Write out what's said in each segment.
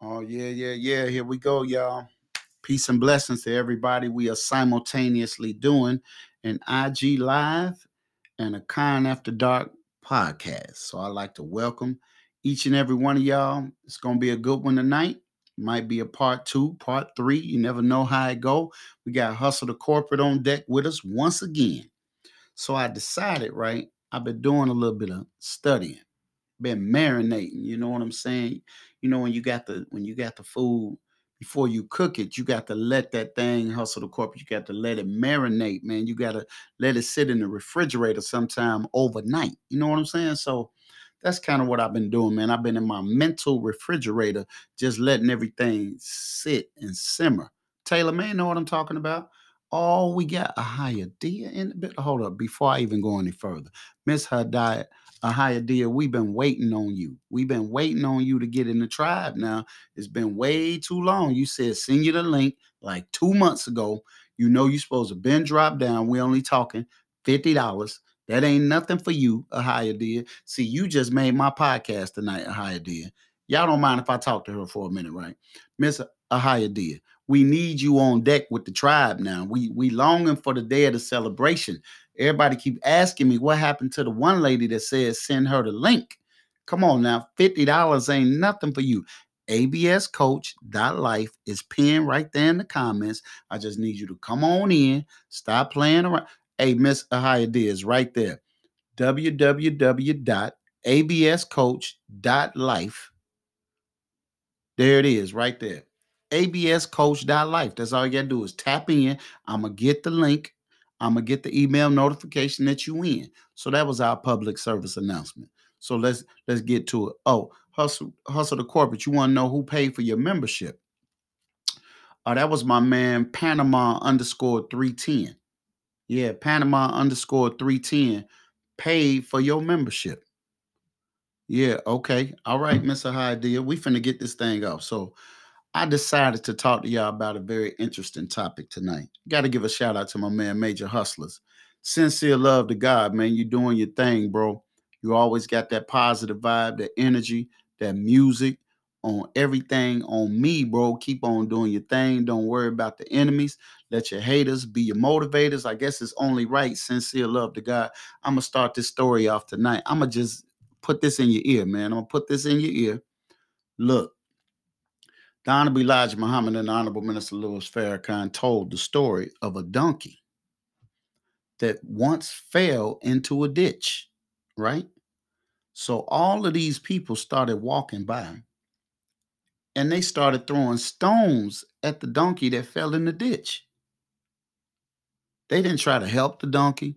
Oh, yeah, yeah, yeah. Here we go, y'all. Peace and blessings to everybody. We are simultaneously doing an IG Live and a Kind After Dark podcast. So I'd like to welcome each and every one of y'all. It's going to be a good one tonight. Might be a part two, part three. You never know how it go. We got Hustle the Corporate on deck with us once again. So I decided, right, I've been doing a little bit of studying, been marinating. You know what I'm saying? You know when you got the when you got the food before you cook it, you got to let that thing hustle the corporate. You got to let it marinate, man. You got to let it sit in the refrigerator sometime overnight. You know what I'm saying? So that's kind of what I've been doing, man. I've been in my mental refrigerator, just letting everything sit and simmer. Taylor, man, know what I'm talking about? Oh, we got a higher deal in the bit. Hold up, before I even go any further, Miss Hadayat, a higher deal. We've been waiting on you. We've been waiting on you to get in the tribe. Now it's been way too long. You said send you the link like two months ago. You know you're supposed to been drop down. we only talking fifty dollars. That ain't nothing for you, a higher deal. See, you just made my podcast tonight a higher deal. Y'all don't mind if I talk to her for a minute, right? Miss a higher deal we need you on deck with the tribe now. We we longing for the day of the celebration. Everybody keep asking me what happened to the one lady that says send her the link. Come on now, $50 ain't nothing for you. ABScoach.life is pinned right there in the comments. I just need you to come on in, stop playing around. Hey, Miss Ahaya is right there. www.abscoach.life. There it is, right there abscoach.life. That's all you gotta do is tap in. I'm gonna get the link. I'm gonna get the email notification that you in. So that was our public service announcement. So let's let's get to it. Oh, hustle hustle the corporate. You want to know who paid for your membership? Oh, that was my man Panama underscore 310. Yeah, Panama underscore 310 paid for your membership. Yeah, okay. All right, Mr. High Idea. We finna get this thing off. So I decided to talk to y'all about a very interesting topic tonight. Got to give a shout out to my man, Major Hustlers. Sincere love to God, man. You doing your thing, bro. You always got that positive vibe, that energy, that music on everything on me, bro. Keep on doing your thing. Don't worry about the enemies. Let your haters be your motivators. I guess it's only right. Sincere love to God. I'm going to start this story off tonight. I'm going to just put this in your ear, man. I'm going to put this in your ear. Look, the Honorable Elijah Muhammad and the Honorable Minister Louis Farrakhan told the story of a donkey that once fell into a ditch, right? So all of these people started walking by and they started throwing stones at the donkey that fell in the ditch. They didn't try to help the donkey.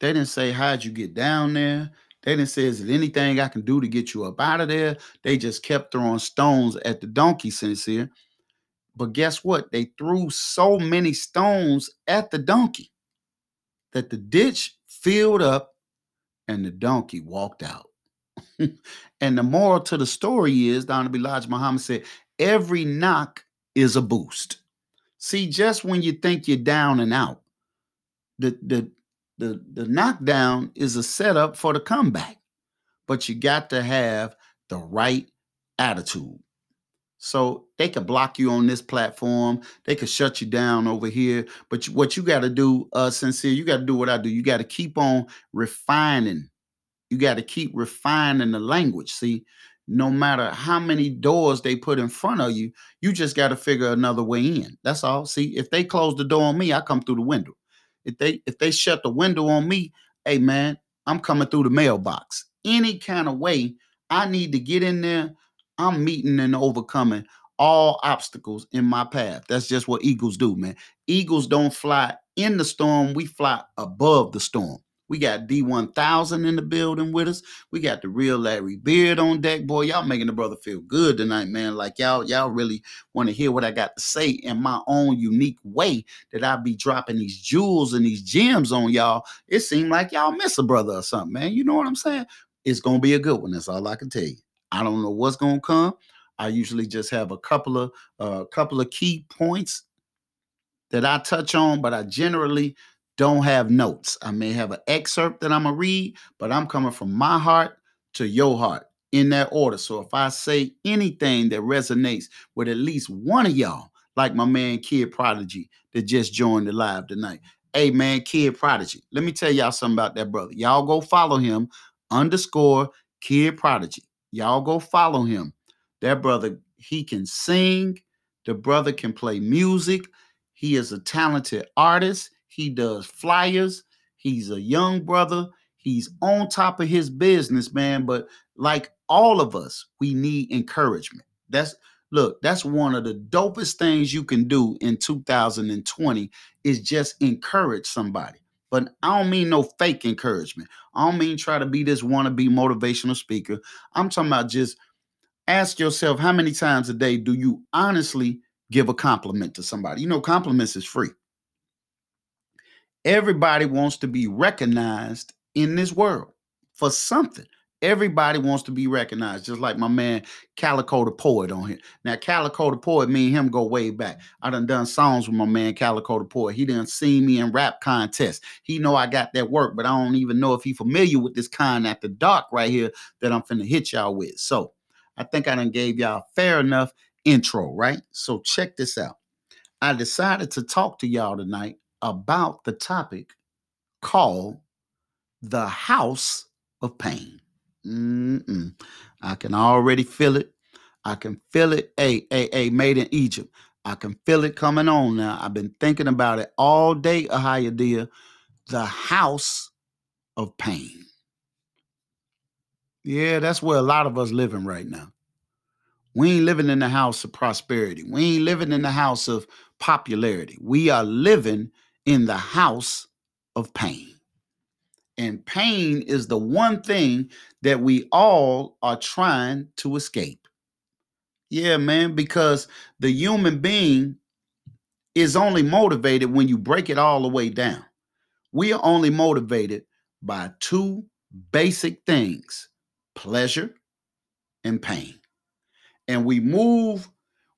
They didn't say, How'd you get down there? They didn't say, is there anything I can do to get you up out of there? They just kept throwing stones at the donkey, sincere. But guess what? They threw so many stones at the donkey that the ditch filled up and the donkey walked out. and the moral to the story is, Don Elijah Muhammad said, every knock is a boost. See, just when you think you're down and out, the, the the the knockdown is a setup for the comeback but you got to have the right attitude. So they could block you on this platform they could shut you down over here but what you got to do uh sincere you got to do what i do. You got to keep on refining. You got to keep refining the language. See no matter how many doors they put in front of you you just got to figure another way in. That's all. See if they close the door on me i come through the window if they if they shut the window on me, hey man, I'm coming through the mailbox. Any kind of way I need to get in there, I'm meeting and overcoming all obstacles in my path. That's just what eagles do, man. Eagles don't fly in the storm, we fly above the storm. We got D1000 in the building with us. We got the real Larry Beard on deck. Boy, y'all making the brother feel good tonight, man. Like y'all, y'all really want to hear what I got to say in my own unique way that I be dropping these jewels and these gems on y'all. It seemed like y'all miss a brother or something, man. You know what I'm saying? It's gonna be a good one. That's all I can tell you. I don't know what's gonna come. I usually just have a couple of a uh, couple of key points that I touch on, but I generally don't have notes. I may have an excerpt that I'm gonna read, but I'm coming from my heart to your heart. in that order. So if I say anything that resonates with at least one of y'all, like my man Kid Prodigy that just joined the live tonight. Hey man, Kid Prodigy. Let me tell y'all something about that brother. Y'all go follow him underscore Kid Prodigy. Y'all go follow him. That brother, he can sing. The brother can play music. He is a talented artist. He does flyers. He's a young brother. He's on top of his business, man. But like all of us, we need encouragement. That's look, that's one of the dopest things you can do in 2020 is just encourage somebody. But I don't mean no fake encouragement. I don't mean try to be this wannabe motivational speaker. I'm talking about just ask yourself how many times a day do you honestly give a compliment to somebody? You know, compliments is free. Everybody wants to be recognized in this world for something. Everybody wants to be recognized, just like my man Calico the Poet on here. Now, Calico the Poet, me and him go way back. I done done songs with my man Calico the Poet. He done seen me in rap contests. He know I got that work, but I don't even know if he familiar with this kind after dark right here that I'm finna hit y'all with. So I think I done gave y'all fair enough intro, right? So check this out. I decided to talk to y'all tonight about the topic called the house of pain. Mm-mm. I can already feel it. I can feel it. Hey, hey, hey, made in Egypt. I can feel it coming on now. I've been thinking about it all day, Ahaya The house of pain. Yeah, that's where a lot of us living right now. We ain't living in the house of prosperity. We ain't living in the house of popularity. We are living in the house of pain. And pain is the one thing that we all are trying to escape. Yeah, man, because the human being is only motivated when you break it all the way down. We are only motivated by two basic things pleasure and pain. And we move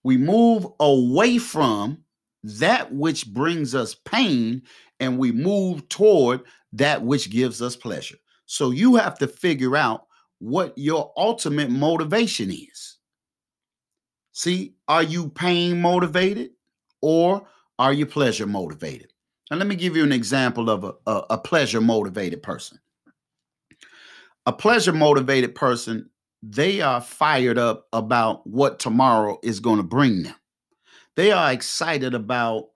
we move away from that which brings us pain and we move toward that which gives us pleasure. So you have to figure out what your ultimate motivation is. See, are you pain motivated or are you pleasure motivated? And let me give you an example of a, a, a pleasure motivated person. A pleasure motivated person, they are fired up about what tomorrow is going to bring them. They are excited about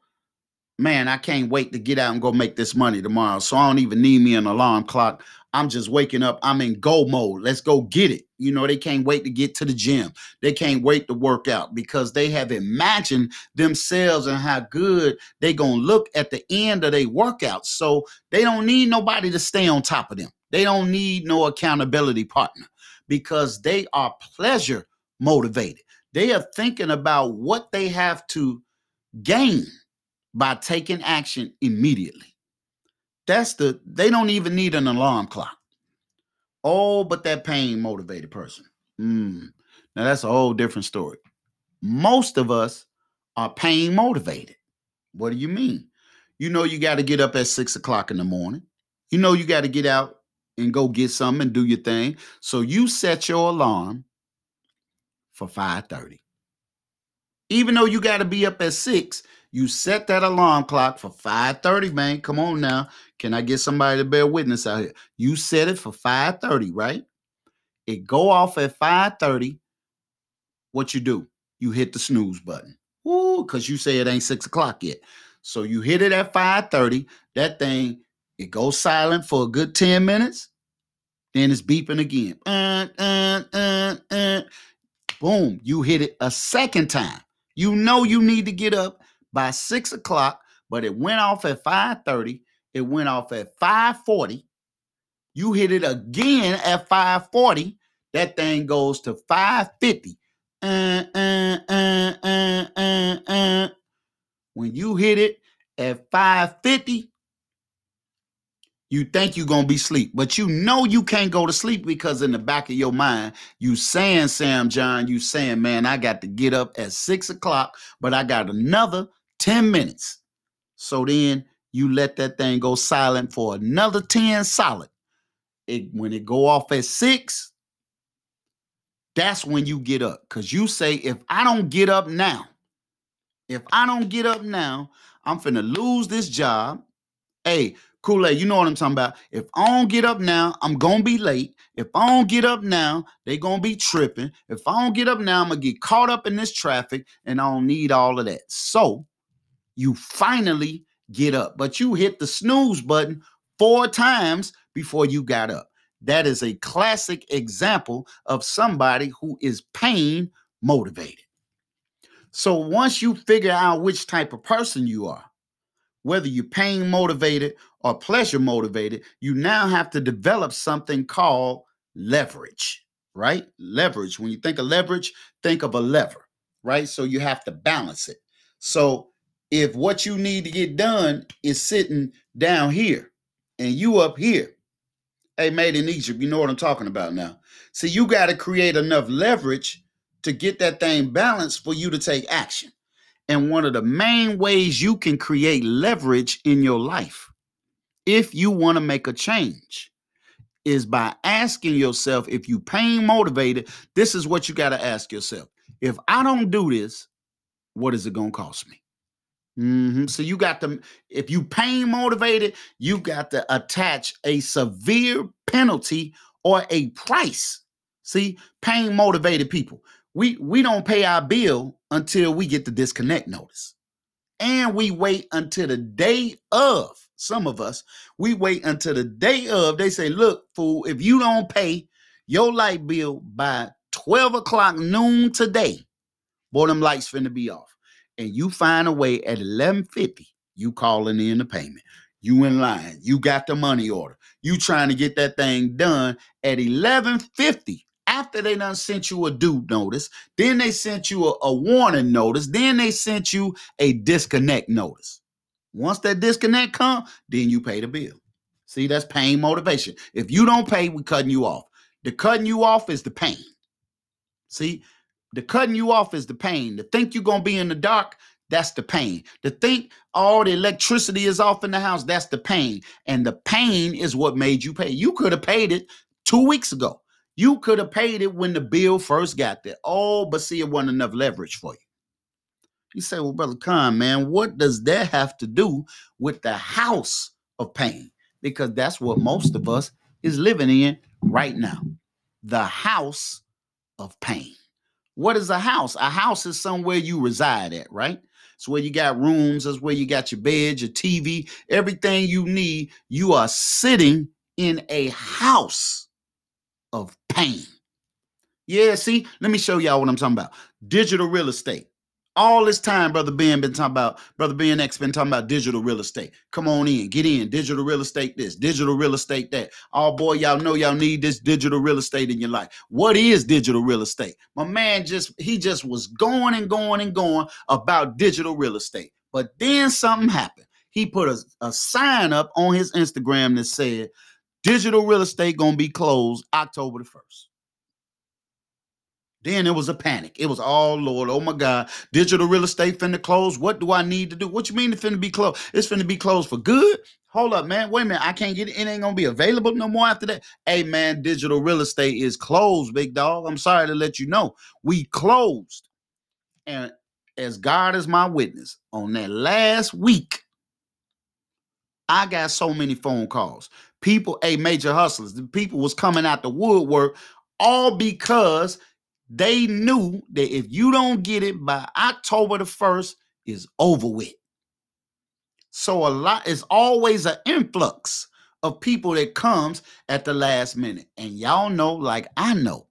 man, I can't wait to get out and go make this money tomorrow. So I don't even need me an alarm clock. I'm just waking up. I'm in go mode. Let's go get it. You know, they can't wait to get to the gym. They can't wait to work out because they have imagined themselves and how good they going to look at the end of their workout. So they don't need nobody to stay on top of them. They don't need no accountability partner because they are pleasure motivated. They are thinking about what they have to gain by taking action immediately. That's the, they don't even need an alarm clock. Oh, but that pain motivated person. Mm. Now that's a whole different story. Most of us are pain motivated. What do you mean? You know, you got to get up at six o'clock in the morning. You know, you got to get out and go get something and do your thing. So you set your alarm for 5:30. Even though you got to be up at 6, you set that alarm clock for 5:30, man. Come on now. Can I get somebody to bear witness out here? You set it for 5:30, right? It go off at 5:30. What you do? You hit the snooze button. Ooh, because you say it ain't six o'clock yet. So you hit it at 5:30. That thing, it goes silent for a good 10 minutes. Then it's beeping again. Uh, uh, uh, uh. Boom, you hit it a second time. You know you need to get up by six o'clock, but it went off at 5:30. It went off at 5:40. You hit it again at 5:40. That thing goes to 550. Uh, uh, uh, uh, uh, uh. When you hit it at 550, you think you're gonna be sleep, but you know you can't go to sleep because in the back of your mind, you saying, Sam John, you saying, man, I got to get up at six o'clock, but I got another 10 minutes. So then you let that thing go silent for another 10 solid. It when it go off at six, That's when you get up. Because you say, if I don't get up now, if I don't get up now, I'm finna lose this job. Hey, Kool-Aid, you know what I'm talking about. If I don't get up now, I'm gonna be late. If I don't get up now, they gonna be tripping. If I don't get up now, I'm gonna get caught up in this traffic and I don't need all of that. So you finally get up, but you hit the snooze button four times before you got up. That is a classic example of somebody who is pain motivated. So once you figure out which type of person you are, whether you're pain motivated or pleasure motivated, you now have to develop something called leverage, right? Leverage. When you think of leverage, think of a lever, right? So you have to balance it. So if what you need to get done is sitting down here and you up here, hey, made in Egypt, you know what I'm talking about now. See, you got to create enough leverage to get that thing balanced for you to take action. And one of the main ways you can create leverage in your life, if you want to make a change, is by asking yourself if you pain motivated, this is what you got to ask yourself. If I don't do this, what is it going to cost me? Mm-hmm. So you got to, if you pain motivated, you got to attach a severe penalty or a price. See, pain motivated people we we don't pay our bill until we get the disconnect notice and we wait until the day of some of us we wait until the day of they say look fool if you don't pay your light bill by 12 o'clock noon today boy them lights finna be off and you find a way at 1150 you calling in the payment you in line you got the money order you trying to get that thing done at 1150 after they done sent you a due notice, then they sent you a, a warning notice, then they sent you a disconnect notice. Once that disconnect come, then you pay the bill. See, that's pain motivation. If you don't pay, we cutting you off. The cutting you off is the pain. See, the cutting you off is the pain. To think you're gonna be in the dark, that's the pain. To think all the electricity is off in the house, that's the pain. And the pain is what made you pay. You could have paid it two weeks ago. You could have paid it when the bill first got there. Oh, but see, it wasn't enough leverage for you. You say, well, Brother Khan, man, what does that have to do with the house of pain? Because that's what most of us is living in right now. The house of pain. What is a house? A house is somewhere you reside at, right? It's where you got rooms, that's where you got your bed, your TV, everything you need. You are sitting in a house of pain. Yeah, see, let me show y'all what I'm talking about. Digital real estate. All this time, Brother Ben been talking about, Brother Ben X been talking about digital real estate. Come on in, get in. Digital real estate this, digital real estate that. Oh boy, y'all know y'all need this digital real estate in your life. What is digital real estate? My man just, he just was going and going and going about digital real estate. But then something happened. He put a, a sign up on his Instagram that said, Digital real estate gonna be closed October the 1st. Then it was a panic. It was all oh, Lord, oh my God, digital real estate finna close. What do I need to do? What you mean it finna be closed? It's finna be closed for good. Hold up, man. Wait a minute. I can't get it. It ain't gonna be available no more after that. Hey man, digital real estate is closed, big dog. I'm sorry to let you know. We closed. And as God is my witness, on that last week, I got so many phone calls people, a major hustlers, the people was coming out the woodwork all because they knew that if you don't get it by October the 1st, is over with. So a lot is always an influx of people that comes at the last minute. And y'all know, like I know,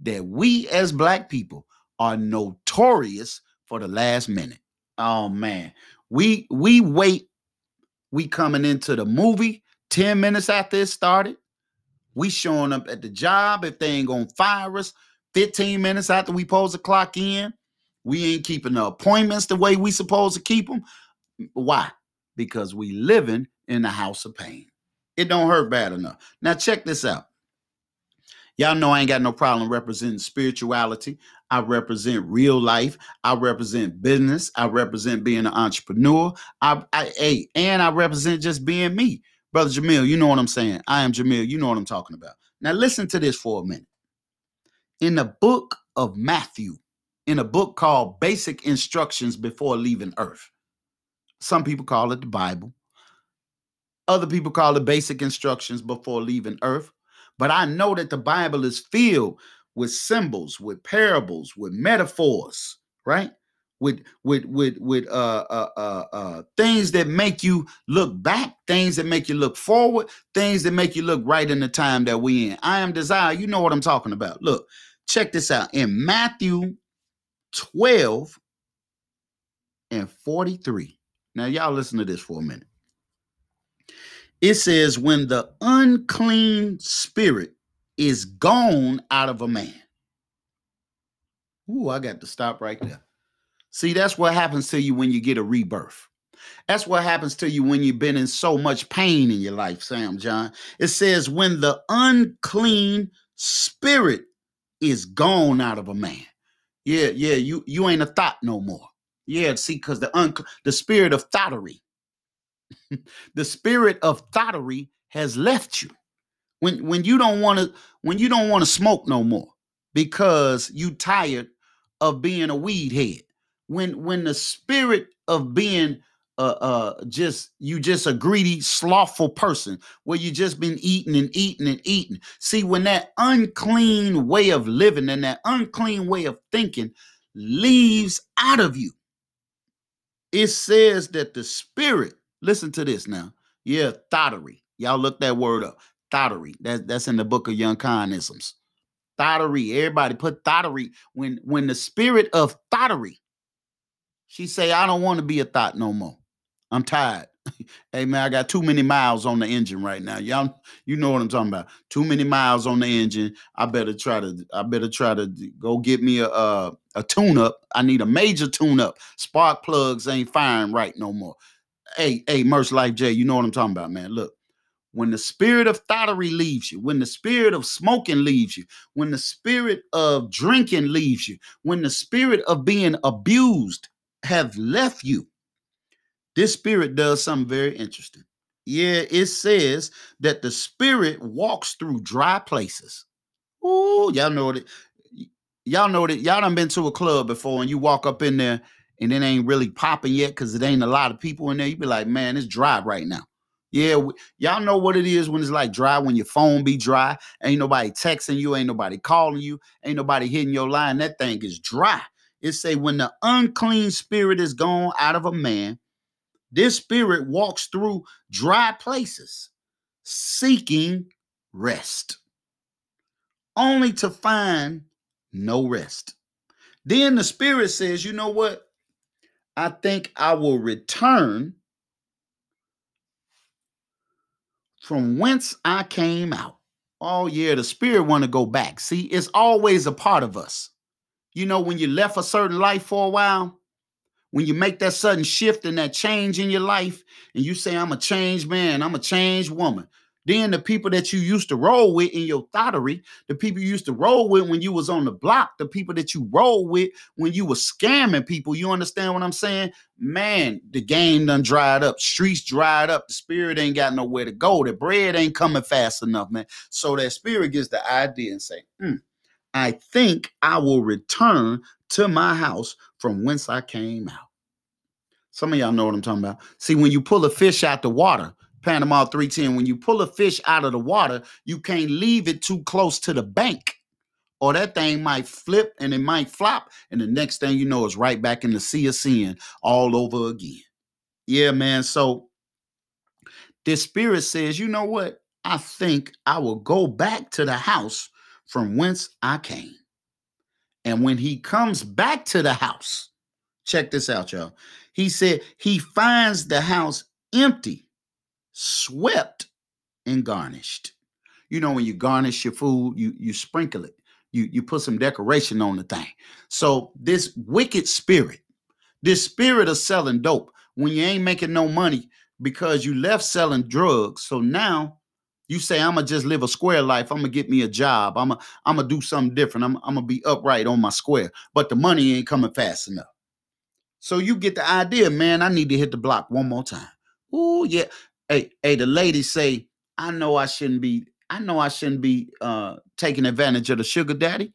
that we as black people are notorious for the last minute. Oh man. We we wait. We coming into the movie 10 minutes after it started. We showing up at the job if they ain't gonna fire us. 15 minutes after we pose to clock in. We ain't keeping the appointments the way we supposed to keep them. Why? Because we living in the house of pain. It don't hurt bad enough. Now check this out. Y'all know I ain't got no problem representing spirituality. I represent real life. I represent business. I represent being an entrepreneur. I, I, and I represent just being me. Brother Jamil, you know what I'm saying. I am Jamil. You know what I'm talking about. Now, listen to this for a minute. In the book of Matthew, in a book called Basic Instructions Before Leaving Earth. Some people call it the Bible. Other people call it Basic Instructions Before Leaving Earth. But I know that the Bible is filled with symbols, with parables, with metaphors, right? With with with with uh, uh uh uh things that make you look back, things that make you look forward, things that make you look right in the time that we in. I am desire. You know what I'm talking about. Look, check this out. In Matthew 12 and 43. Now, y'all listen to this for a minute. It says, When the unclean spirit is gone out of a man. Ooh, I got to stop right there. See, that's what happens to you when you get a rebirth. That's what happens to you when you've been in so much pain in your life, Sam John. It says, when the unclean spirit is gone out of a man. Yeah, yeah, you you ain't a thought no more. Yeah, see, because the un- the spirit of thoughterly, the spirit of thoughterly has left you when when you don't want to when you don't want to smoke no more because you tired of being a weed head when when the spirit of being uh uh just you just a greedy slothful person where you just been eating and eating and eating see when that unclean way of living and that unclean way of thinking leaves out of you it says that the spirit listen to this now yeah thottery y'all look that word up Thottery. That, that's in the book of Young Conisms. Thottery. Everybody put thottery. When when the spirit of thottery, she say, I don't want to be a thought no more. I'm tired. hey man, I got too many miles on the engine right now. Y'all, you know what I'm talking about. Too many miles on the engine. I better try to. I better try to go get me a a, a tune up. I need a major tune up. Spark plugs ain't firing right no more. Hey, hey, Merce Life J, you know what I'm talking about, man. Look, when the spirit of thottery leaves you, when the spirit of smoking leaves you, when the spirit of drinking leaves you, when the spirit of being abused have left you, this spirit does something very interesting. Yeah, it says that the spirit walks through dry places. Oh, y'all know that. Y'all know that y'all done been to a club before and you walk up in there and it ain't really popping yet because it ain't a lot of people in there. You be like, man, it's dry right now. Yeah, we, y'all know what it is when it's like dry, when your phone be dry, ain't nobody texting you, ain't nobody calling you, ain't nobody hitting your line. That thing is dry. It say when the unclean spirit is gone out of a man, this spirit walks through dry places, seeking rest, only to find no rest. Then the spirit says, you know what? I think I will return from whence I came out. Oh, yeah, the spirit want to go back. See, it's always a part of us. You know, when you left a certain life for a while, when you make that sudden shift and that change in your life, and you say, I'm a changed man, I'm a changed woman, then the people that you used to roll with in your thottery, the people you used to roll with when you was on the block, the people that you roll with when you were scamming people, you understand what I'm saying? Man, the game done dried up. Streets dried up. The spirit ain't got nowhere to go. The bread ain't coming fast enough, man. So that spirit gets the idea and say, mm, I think I will return to my house from whence I came out. Some of y'all know what I'm talking about. See, when you pull a fish out the water, Panama 310, when you pull a fish out of the water, you can't leave it too close to the bank. Or that thing might flip and it might flop. And the next thing you know, it's right back in the sea of sin all over again. Yeah, man. So this spirit says, you know what? I think I will go back to the house from whence I came. And when he comes back to the house, check this out, y'all. He said he finds the house empty swept and garnished. You know, when you garnish your food, you you sprinkle it. You you put some decoration on the thing. So this wicked spirit, this spirit of selling dope, when you ain't making no money because you left selling drugs. So now you say, I'm gonna just live a square life. I'm gonna get me a job. I'm gonna I'm gonna do something different. I'm, I'm gonna be upright on my square, but the money ain't coming fast enough. So you get the idea, man. I need to hit the block one more time. Oh yeah, hey, hey, the ladies say, I know I shouldn't be, I know I shouldn't be uh taking advantage of the sugar daddy,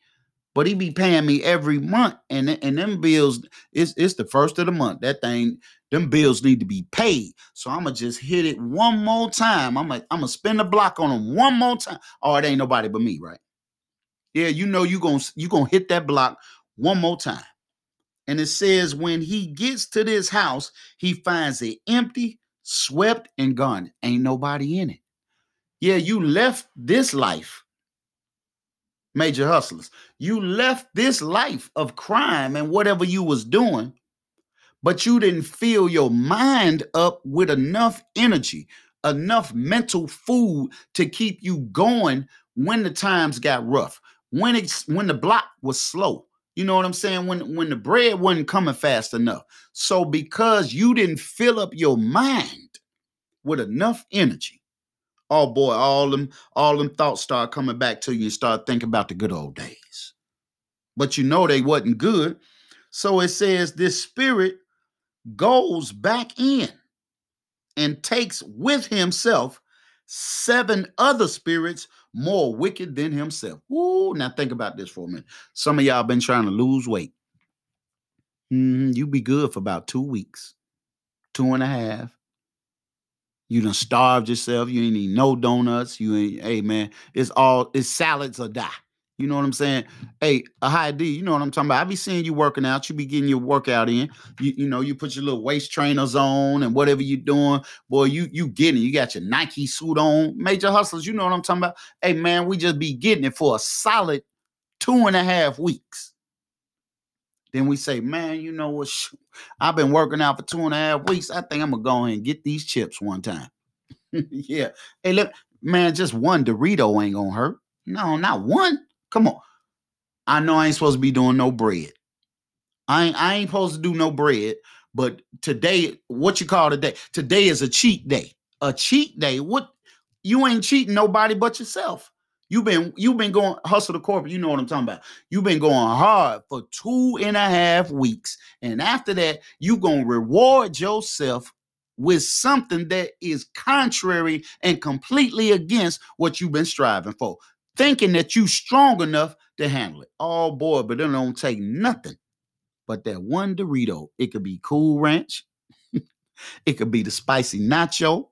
but he be paying me every month, and and them bills, it's it's the first of the month. That thing, them bills need to be paid. So I'm gonna just hit it one more time. I'm like, I'm gonna spin the block on them one more time. Oh, it ain't nobody but me, right? Yeah, you know you gonna you gonna hit that block one more time. And it says when he gets to this house, he finds it empty, swept, and gone. Ain't nobody in it. Yeah, you left this life major hustlers. You left this life of crime and whatever you was doing, but you didn't fill your mind up with enough energy, enough mental food to keep you going when the times got rough, when it's when the block was slow. You know what I'm saying? When when the bread wasn't coming fast enough. So because you didn't fill up your mind with enough energy, oh boy, all them all them thoughts start coming back to you and start thinking about the good old days. But you know they wasn't good. So it says this spirit goes back in and takes with himself seven other spirits more wicked than himself. Ooh, now think about this for a minute. Some of y'all been trying to lose weight. Mm, you be good for about two weeks, two and a half, you done starved yourself. You ain't eat no donuts. You ain't, hey man, it's all it's salads or die. You know what I'm saying? Hey, a high D, you know what I'm talking about. I be seeing you working out. You be getting your workout in. You, you know, you put your little waist trainers on and whatever you're doing. Boy, you you getting it. You got your Nike suit on. Major hustlers, you know what I'm talking about. Hey man, we just be getting it for a solid two and a half weeks. Then we say, man, you know what? I've been working out for two and a half weeks. I think I'm gonna go and get these chips one time. yeah. Hey, look, man, just one Dorito ain't gonna hurt. No, not one. Come on. I know I ain't supposed to be doing no bread. I ain't, I ain't supposed to do no bread. But today, what you call today? Today is a cheat day. A cheat day. What? You ain't cheating nobody but yourself. You've been you've been going hustle the corporate. You know what I'm talking about. You've been going hard for two and a half weeks, and after that, you gonna reward yourself with something that is contrary and completely against what you've been striving for, thinking that you strong enough to handle it. Oh boy, but it don't take nothing but that one Dorito. It could be Cool Ranch, it could be the spicy nacho,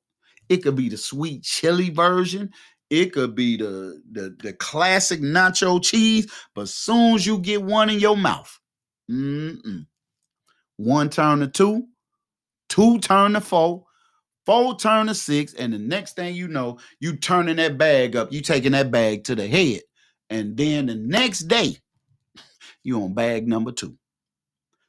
it could be the sweet chili version. It could be the, the, the classic nacho cheese, but soon as you get one in your mouth, mm-mm. one turn to two, two turn to four, four turn to six, and the next thing you know, you turning that bag up, you taking that bag to the head, and then the next day, you on bag number two.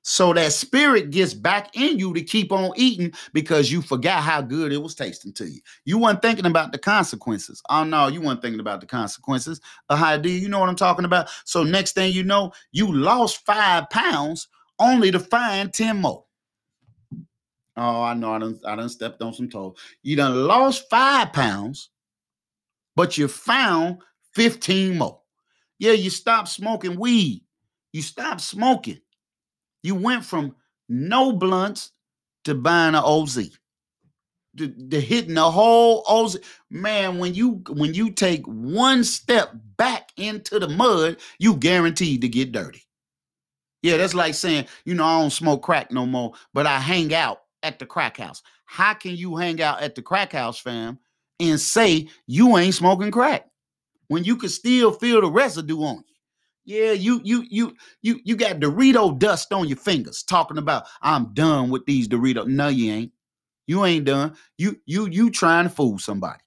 So that spirit gets back in you to keep on eating because you forgot how good it was tasting to you. You weren't thinking about the consequences. Oh no, you weren't thinking about the consequences. A high D, you know what I'm talking about? So next thing you know, you lost five pounds only to find 10 more. Oh, I know I done, I done stepped on some toes. You done lost five pounds, but you found 15 more. Yeah, you stopped smoking weed. You stopped smoking. You went from no blunts to buying an OZ. To, to hitting the whole OZ. Man, when you when you take one step back into the mud, you guaranteed to get dirty. Yeah, that's like saying, you know, I don't smoke crack no more, but I hang out at the crack house. How can you hang out at the crack house, fam, and say you ain't smoking crack when you can still feel the residue on you? Yeah, you you you you you got Dorito dust on your fingers talking about I'm done with these Dorito. No, you ain't. You ain't done. You you you trying to fool somebody.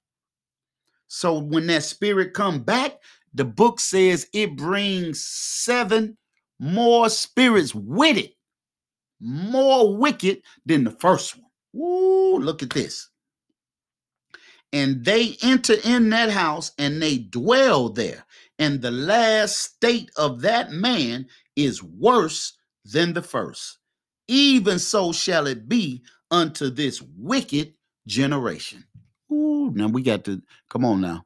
So when that spirit come back, the book says it brings seven more spirits with it, more wicked than the first one. Ooh, look at this. And they enter in that house and they dwell there and the last state of that man is worse than the first. Even so shall it be unto this wicked generation. Ooh, now we got to come on now.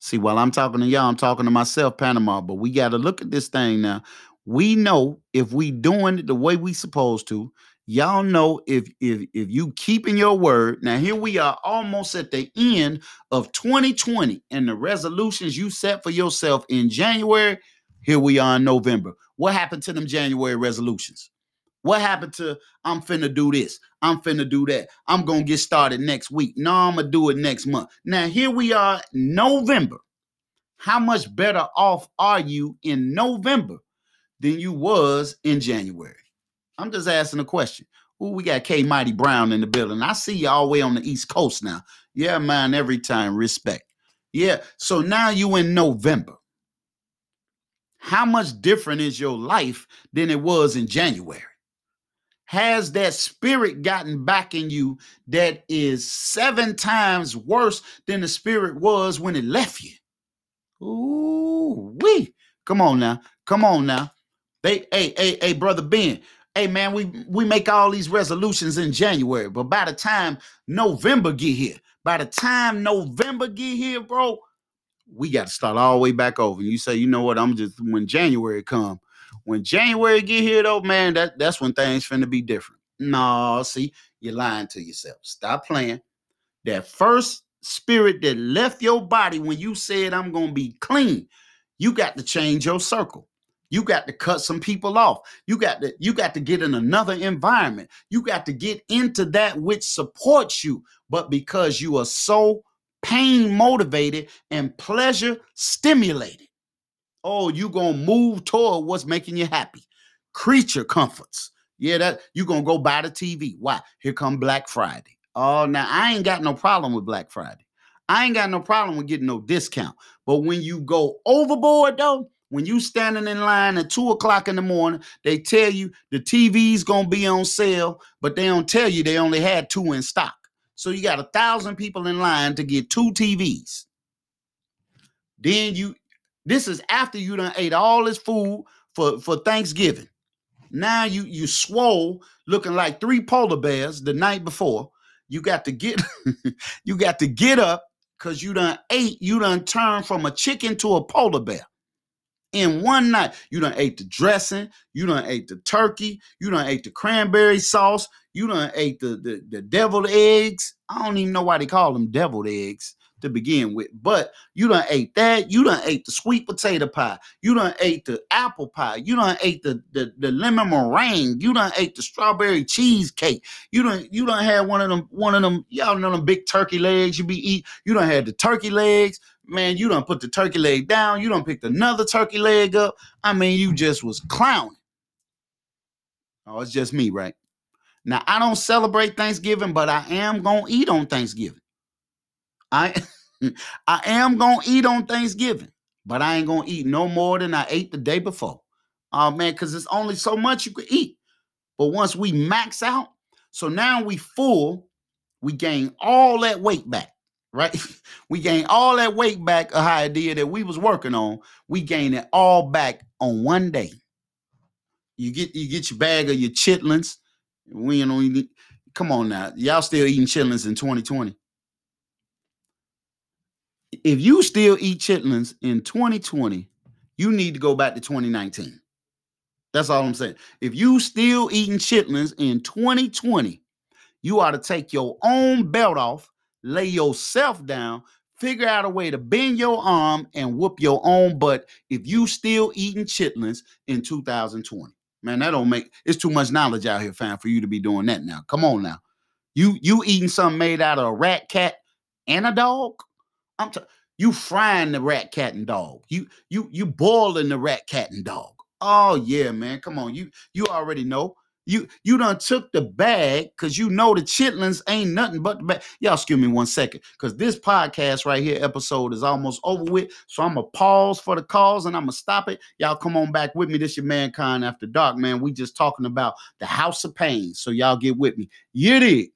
See, while I'm talking to y'all, I'm talking to myself, Panama, but we got to look at this thing now. We know if we doing it the way we supposed to, y'all know if if if you keeping your word now here we are almost at the end of 2020 and the resolutions you set for yourself in january Here we are in November. What happened to them January resolutions? What happened to I'm finna do this? I'm finna do that. I'm gonna get started next week. No, I'm gonna do it next month. Now, here we are, November. How much better off are you in November than you was in January? I'm just asking a question. Ooh, we got K Mighty Brown in the building. I see you all the way on the East Coast now. Yeah, man, every time, respect. Yeah, so now you in November. How much different is your life than it was in January? Has that spirit gotten back in you that is seven times worse than the spirit was when it left you? Ooh, we come on now, come on now. They, hey, hey, hey, brother Ben, hey man, we we make all these resolutions in January, but by the time November get here, by the time November get here, bro, we got to start all the way back over. You say, you know what? I'm just when January come, when January get here though, man, that that's when things finna be different. No, see, you're lying to yourself. Stop playing. That first spirit that left your body when you said I'm gonna be clean, you got to change your circle. You got to cut some people off. You got to you got to get in another environment. You got to get into that which supports you. But because you are so pain motivated and pleasure stimulated, oh, you gonna move toward what's making you happy. Creature comforts. Yeah, that you gonna go buy the TV. Why? Here come Black Friday. Oh, now I ain't got no problem with Black Friday. I ain't got no problem with getting no discount. But when you go overboard though, when you standing in line at two o'clock in the morning, they tell you the TV's gonna be on sale, but they don't tell you they only had two in stock. So you got a thousand people in line to get two TVs. Then you, this is after you done ate all this food for for Thanksgiving. Now you you swole looking like three polar bears the night before. You got to get you got to get up because you done ate, you done turned from a chicken to a polar bear in one night. You done ate the dressing, you done ate the turkey, you done ate the cranberry sauce, you done ate the, the, the deviled eggs. I don't even know why they call them deviled eggs to begin with. But you done ate that. You done ate the sweet potato pie. You done ate the apple pie. You done ate the, the, the lemon meringue. You done ate the strawberry cheesecake. You done you done had one of them, one of them, y'all know them big turkey legs you be eat. You done had the turkey legs. Man, you don't put the turkey leg down. You don't picked another turkey leg up. I mean, you just was clowning. Oh, it's just me, right? Now I don't celebrate Thanksgiving, but I am gonna eat on Thanksgiving. I I am gonna eat on Thanksgiving, but I ain't gonna eat no more than I ate the day before. Oh man, because it's only so much you could eat. But once we max out, so now we full, we gain all that weight back, right? we gain all that weight back, a idea that we was working on. We gain it all back on one day. You get you get your bag of your chitlins. We ain't only come on now. Y'all still eating chitlins in 2020 if you still eat chitlins in 2020, you need to go back to 2019. That's all I'm saying. If you still eating chitlins in 2020, you ought to take your own belt off, lay yourself down, figure out a way to bend your arm and whoop your own butt if you still eating chitlins in 2020. Man, that don't make it's too much knowledge out here, fam, for you to be doing that now. Come on now. You you eating something made out of a rat, cat, and a dog? I'm t- you frying the rat, cat, and dog. You you you boiling the rat, cat, and dog. Oh yeah, man. Come on. You you already know. You you done took the bag because you know the chitlins ain't nothing but the bag. Y'all excuse me one second. Cause this podcast right here, episode is almost over with. So I'm gonna pause for the calls and I'm gonna stop it. Y'all come on back with me. This your mankind after dark, man. We just talking about the house of pain. So y'all get with me. You did.